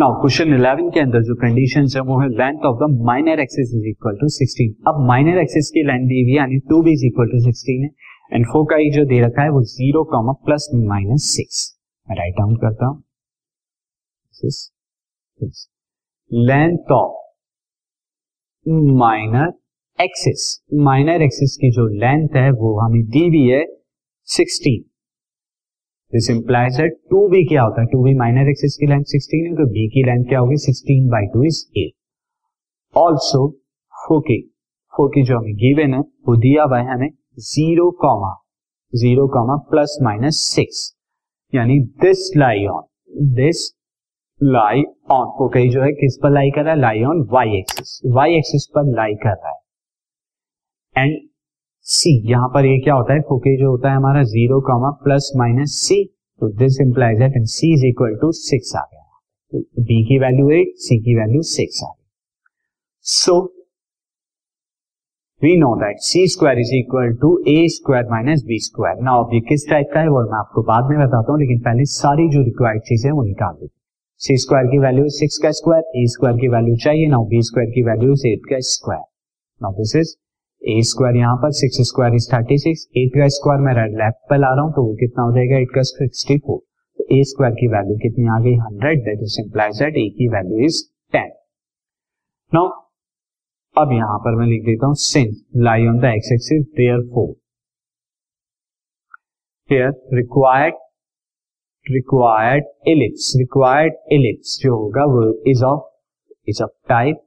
Now question 11 के अंदर जो कंडीशन है, वो है length of the minor axis is equal to 16 अब माइनर एक्सिस की लेंथ दी हुई यानी 2b इज़ इक्वल टू 16 है. एंड फोकाई जो दे रखा है, वो zero comma plus minus six मैं राइट डाउन करता हूँ. Length of minor axis minor axis की जो लेंथ है, वो हमें दी हुई है 16 this implies that two B क्या होता है? टू बी माइनर एक्सिस की लेंथ 16 है तो बी की लेंथ क्या होगी? 16 by two is eight also foci foci जो हमें गिवन है, वो दिया हुआ है हमें zero comma zero comma plus minus six यानी this lie on this lie on foci जो है, किस पर लाई कर रहा है? Lie on Y axis Y axis पर लाई कर रहा है. एंड सी यहाँ पर ये क्या होता है? फोके जो होता है हमारा zero comma plus minus C तो this implies that and C is equal to six आ गया। तो बी की वैल्यू एट सी की वैल्यू सिक्स आ गई so we know that C square is equal to A square minus B square ना अब ये किस टाइप का है? वो मैं आपको बाद में बताता हूँ, लेकिन पहले सारी जो रिक्वायर्ड चीज़ें वो निकाल देते सी स्क्वायर की वैल्यू सिक्स का स्क्वायर ए स्क्वायर की वैल्यू चाहिए ना बी स्क्वायर की वैल्यू एट का square now this is A square यहाँ पर six square is thirty six eight का स्क्वायर मैं रेड लेफ़्ट पे ला रहा हूँ तो वो कितना हो जाएगा? एट का सिक्सटी फोर तो ए स्क्वायर की वैल्यू कितनी आ गई? Hundred that is implies that A की वैल्यू इज़ टेन नाउ अब यहाँ पर मैं लिख देता हूँ since lie on the X axis therefore here required required ellipse required ellipse जो होगा, वो is of is of type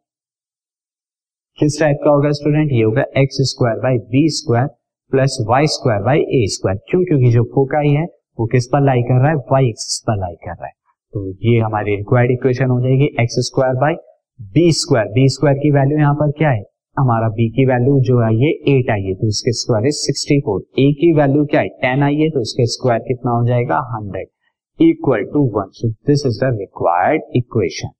किस टाइप का होगा स्टूडेंट ये होगा X square by B square plus Y square by A square क्यों? क्योंकि जो फोकाई है, वो किस पर लाई कर रहा है? वाई एक्सिस पर लाई कर रहा है। तो ये हमारी रिक्वायर्ड इक्वेशन हो जाएगी X square by B square B square की वैल्यू यहाँ पर क्या है? हमारा बी की वैल्यू जो है, ये एट आई है तो इसके square is sixty four A की वैल्यू क्या है? टेन आई है तो इसके स्क्वायर कितना हो जाएगा? Hundred equal to one so this is the required equation